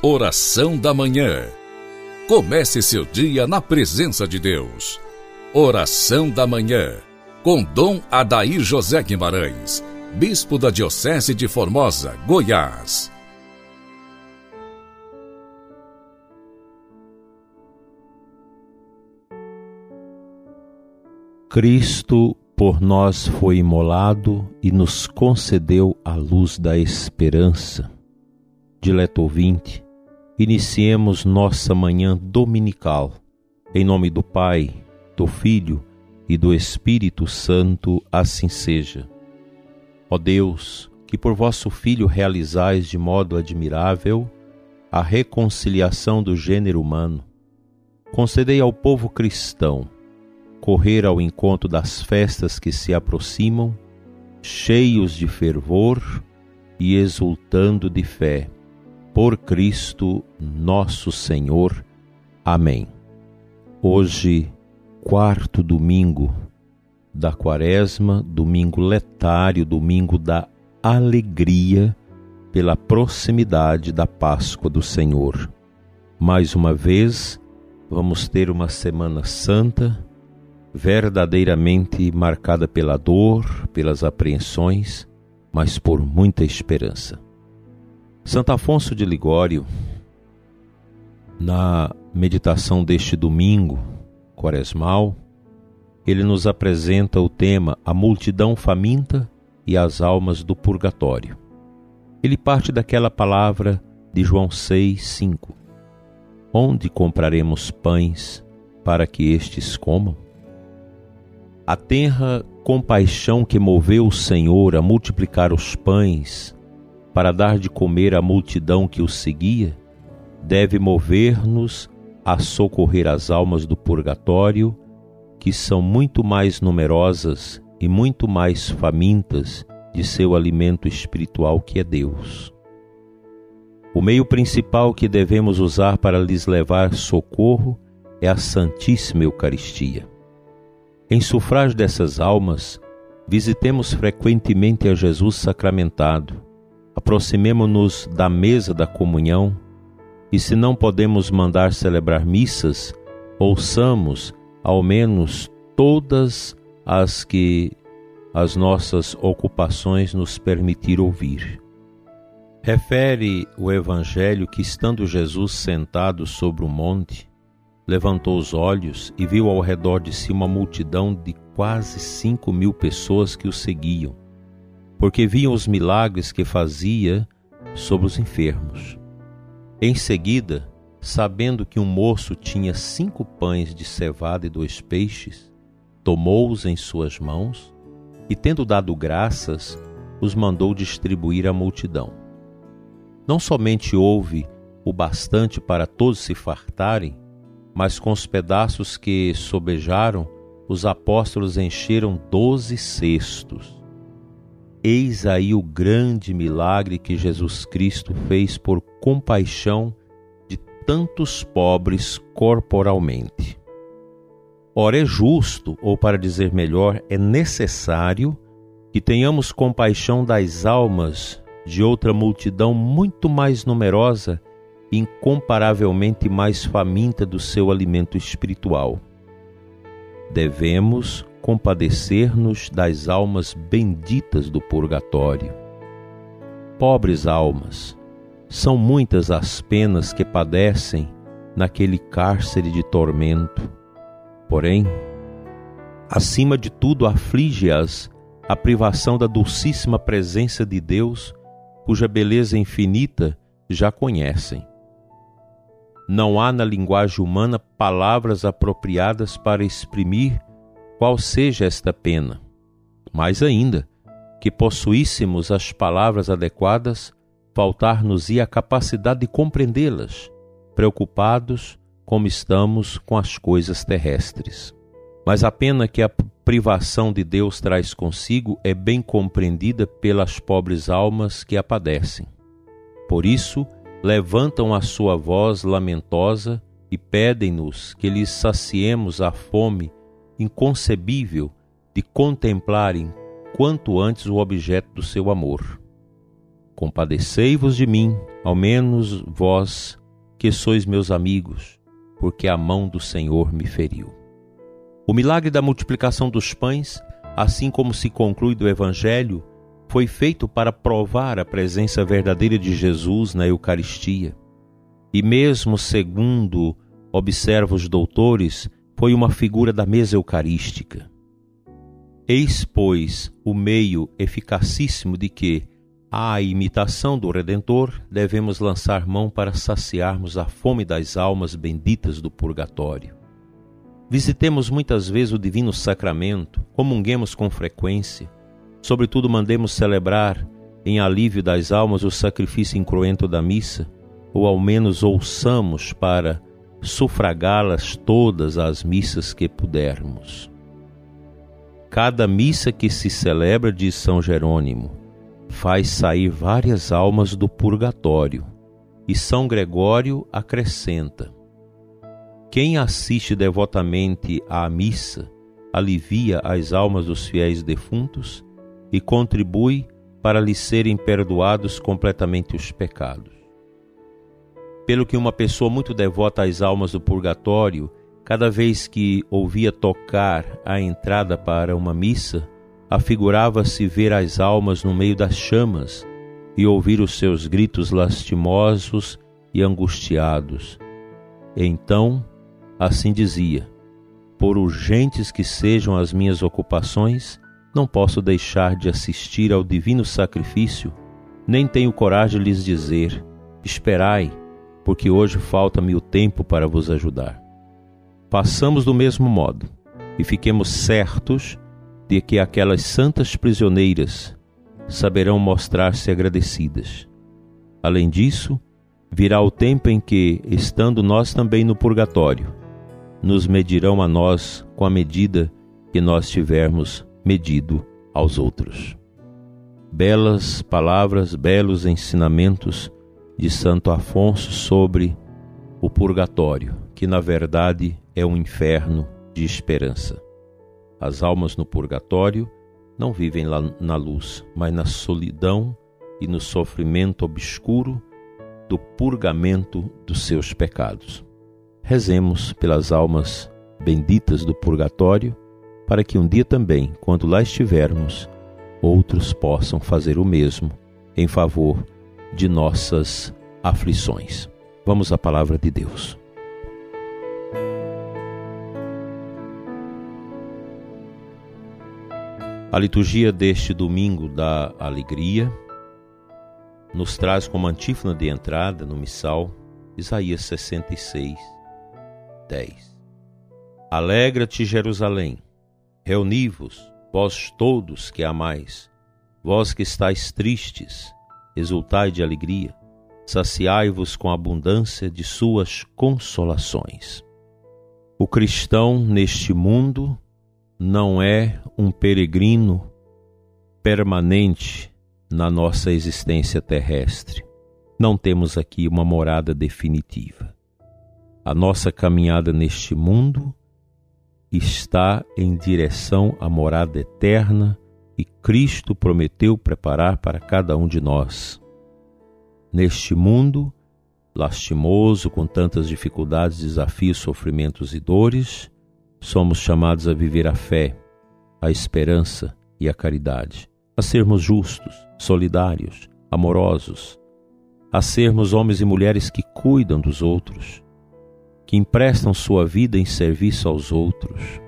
Oração da Manhã. Comece seu dia na presença de Deus. Oração da Manhã. Com Dom Adair José Guimarães, Bispo da Diocese de Formosa, Goiás. Cristo por nós foi imolado e nos concedeu a luz da esperança. Dileto ouvinte, iniciemos nossa manhã dominical. Em nome do Pai, do Filho e do Espírito Santo, assim seja. Ó Deus, que por vosso Filho realizais de modo admirável a reconciliação do gênero humano, concedei ao povo cristão correr ao encontro das festas que se aproximam, cheios de fervor e exultando de fé. Por Cristo nosso Senhor. Amém. Hoje, quarto domingo da Quaresma, domingo letário, domingo da alegria pela proximidade da Páscoa do Senhor. Mais uma vez, vamos ter uma Semana Santa verdadeiramente marcada pela dor, pelas apreensões, mas por muita esperança. Santo Afonso de Ligório, na meditação deste domingo quaresmal, ele nos apresenta o tema A multidão faminta e as almas do purgatório. Ele parte daquela palavra de João 6, 5. Onde compraremos pães para que estes comam? A tenra compaixão que moveu o Senhor a multiplicar os pães para dar de comer à multidão que o seguia, deve mover-nos a socorrer as almas do purgatório, que são muito mais numerosas e muito mais famintas de seu alimento espiritual que é Deus. O meio principal que devemos usar para lhes levar socorro é a Santíssima Eucaristia. Em sufrágio dessas almas, visitemos frequentemente a Jesus sacramentado, aproximemo-nos da mesa da comunhão e, se não podemos mandar celebrar missas, ouçamos ao menos todas as que as nossas ocupações nos permitir ouvir. Refere o Evangelho que, estando Jesus sentado sobre o monte, levantou os olhos e viu ao redor de si uma multidão de quase cinco mil pessoas que o seguiam, porque viam os milagres que fazia sobre os enfermos. Em seguida, sabendo que um moço tinha cinco pães de cevada e dois peixes, tomou-os em suas mãos e, tendo dado graças, os mandou distribuir à multidão. Não somente houve o bastante para todos se fartarem, mas com os pedaços que sobejaram, os apóstolos encheram doze cestos. Eis aí o grande milagre que Jesus Cristo fez por compaixão de tantos pobres corporalmente. Ora, é justo, ou para dizer melhor, é necessário que tenhamos compaixão das almas de outra multidão muito mais numerosa incomparavelmente mais faminta do seu alimento espiritual. Devemos compadecer-nos das almas benditas do purgatório. Pobres almas, são muitas as penas que padecem naquele cárcere de tormento. Porém, acima de tudo, aflige-as a privação da dulcíssima presença de Deus, cuja beleza infinita já conhecem. Não há na linguagem humana palavras apropriadas para exprimir qual seja esta pena. Mais ainda, que possuíssemos as palavras adequadas, faltar-nos-ia a capacidade de compreendê-las, preocupados como estamos com as coisas terrestres. Mas a pena que a privação de Deus traz consigo é bem compreendida pelas pobres almas que a padecem. Por isso, levantam a sua voz lamentosa e pedem-nos que lhes saciemos a fome inconcebível de contemplarem quanto antes o objeto do seu amor. Compadecei-vos de mim, ao menos vós que sois meus amigos, porque a mão do Senhor me feriu. O milagre da multiplicação dos pães, assim como se conclui do Evangelho, foi feito para provar a presença verdadeira de Jesus na Eucaristia. E mesmo segundo observa os doutores, foi uma figura da mesa eucarística. Eis, pois, o meio eficacíssimo de que, à imitação do Redentor, devemos lançar mão para saciarmos a fome das almas benditas do purgatório. Visitemos muitas vezes o Divino Sacramento, comunguemos com frequência, sobretudo mandemos celebrar, em alívio das almas, o sacrifício incruento da missa, ou ao menos ouçamos para sufragá-las todas as missas que pudermos. Cada missa que se celebra, diz São Jerônimo, faz sair várias almas do purgatório, e São Gregório acrescenta: Quem assiste devotamente à missa alivia as almas dos fiéis defuntos e contribui para lhes serem perdoados completamente os pecados pelo que uma pessoa muito devota às almas do purgatório, cada vez que ouvia tocar a entrada para uma missa, afigurava-se ver as almas no meio das chamas e ouvir os seus gritos lastimosos e angustiados. Então, assim dizia: Por urgentes que sejam as minhas ocupações, não posso deixar de assistir ao divino sacrifício, nem tenho coragem de lhes dizer: Esperai, porque hoje falta-me o tempo para vos ajudar. Passamos do mesmo modo e fiquemos certos de que aquelas santas prisioneiras saberão mostrar-se agradecidas. Além disso, virá o tempo em que, estando nós também no purgatório, nos medirão a nós com a medida que nós tivermos medido aos outros. Belas palavras, belos ensinamentos de Santo Afonso sobre o purgatório, que na verdade é um inferno de esperança. As almas no purgatório não vivem lá na luz, mas na solidão e no sofrimento obscuro do purgamento dos seus pecados. Rezemos pelas almas benditas do purgatório, para que um dia também, quando lá estivermos, outros possam fazer o mesmo em favor de nossas aflições. Vamos à palavra de Deus. A liturgia deste domingo da alegria nos traz como antífona de entrada no missal Isaías 66, 10. Alegra-te, Jerusalém, reuni-vos, vós todos que amais, vós que estáis tristes, exultai de alegria, saciai-vos com a abundância de suas consolações. O cristão neste mundo não é um peregrino permanente na nossa existência terrestre. Não temos aqui uma morada definitiva. A nossa caminhada neste mundo está em direção à morada eterna e Cristo prometeu preparar para cada um de nós. Neste mundo lastimoso, com tantas dificuldades, desafios, sofrimentos e dores, somos chamados a viver a fé, a esperança e a caridade, a sermos justos, solidários, amorosos, a sermos homens e mulheres que cuidam dos outros, que emprestam sua vida em serviço aos outros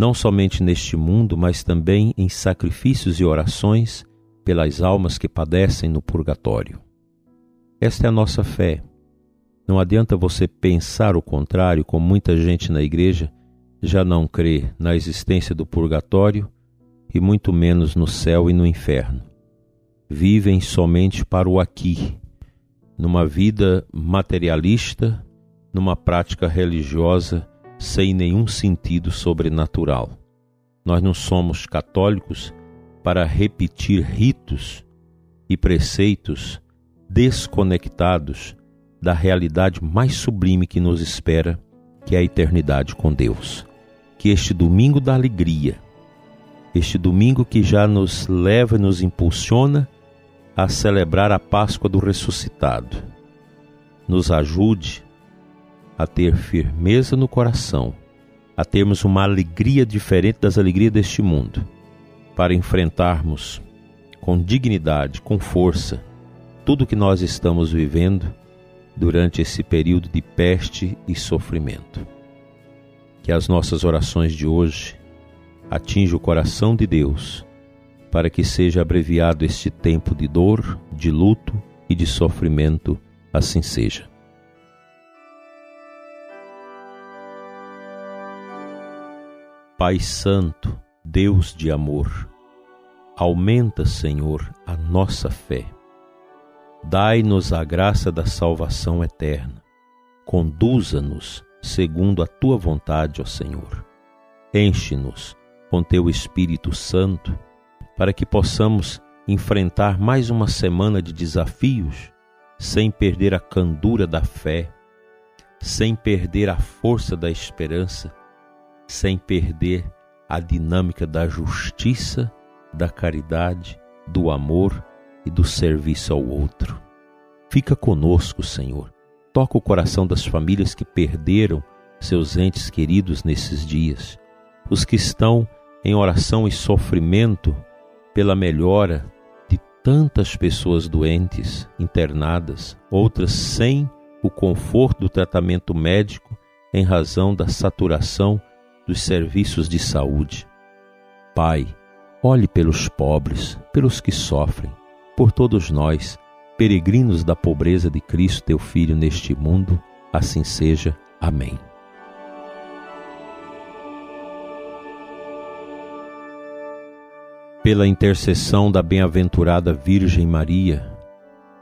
não somente neste mundo, mas também em sacrifícios e orações pelas almas que padecem no purgatório. Esta é a nossa fé. Não adianta você pensar o contrário, como muita gente na igreja já não crê na existência do purgatório e muito menos no céu e no inferno. Vivem somente para o aqui, numa vida materialista, numa prática religiosa sem nenhum sentido sobrenatural. Nós não somos católicos para repetir ritos e preceitos desconectados da realidade mais sublime que nos espera, que é a eternidade com Deus. Que este domingo da alegria, este domingo que já nos leva e nos impulsiona a celebrar a Páscoa do ressuscitado. Nos ajude a ter firmeza no coração, a termos uma alegria diferente das alegrias deste mundo, para enfrentarmos com dignidade, com força, tudo que nós estamos vivendo durante esse período de peste e sofrimento. Que as nossas orações de hoje atinjam o coração de Deus, para que seja abreviado este tempo de dor, de luto e de sofrimento, assim seja. Pai Santo, Deus de amor, aumenta, Senhor, a nossa fé Dai-nos a graça da salvação eterna. Conduza-nos segundo a tua vontade, ó Senhor. Enche-nos com teu Espírito Santo, para que possamos enfrentar mais uma semana de desafios sem perder a candura da fé, sem perder a força da esperança, sem perder a dinâmica da justiça, da caridade, do amor e do serviço ao outro. Fica conosco, Senhor. Toca o coração das famílias que perderam seus entes queridos nesses dias, os que estão em oração e sofrimento pela melhora de tantas pessoas doentes, internadas, outras sem o conforto do tratamento médico em razão da saturação dos serviços de saúde. Pai, olhe pelos pobres, pelos que sofrem, por todos nós, peregrinos da pobreza de Cristo, teu Filho, neste mundo, assim seja. Amém. Pela intercessão da bem-aventurada Virgem Maria,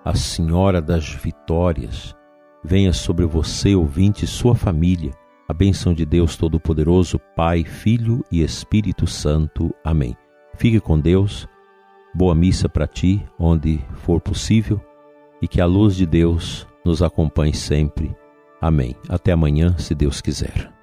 a Senhora das Vitórias, venha sobre você, ouvinte, e sua família, a bênção de Deus Todo-Poderoso, Pai, Filho e Espírito Santo. Amém. Fique com Deus Boa missa para ti, onde for possível, e que a luz de Deus nos acompanhe sempre. Amém. Até amanhã, se Deus quiser.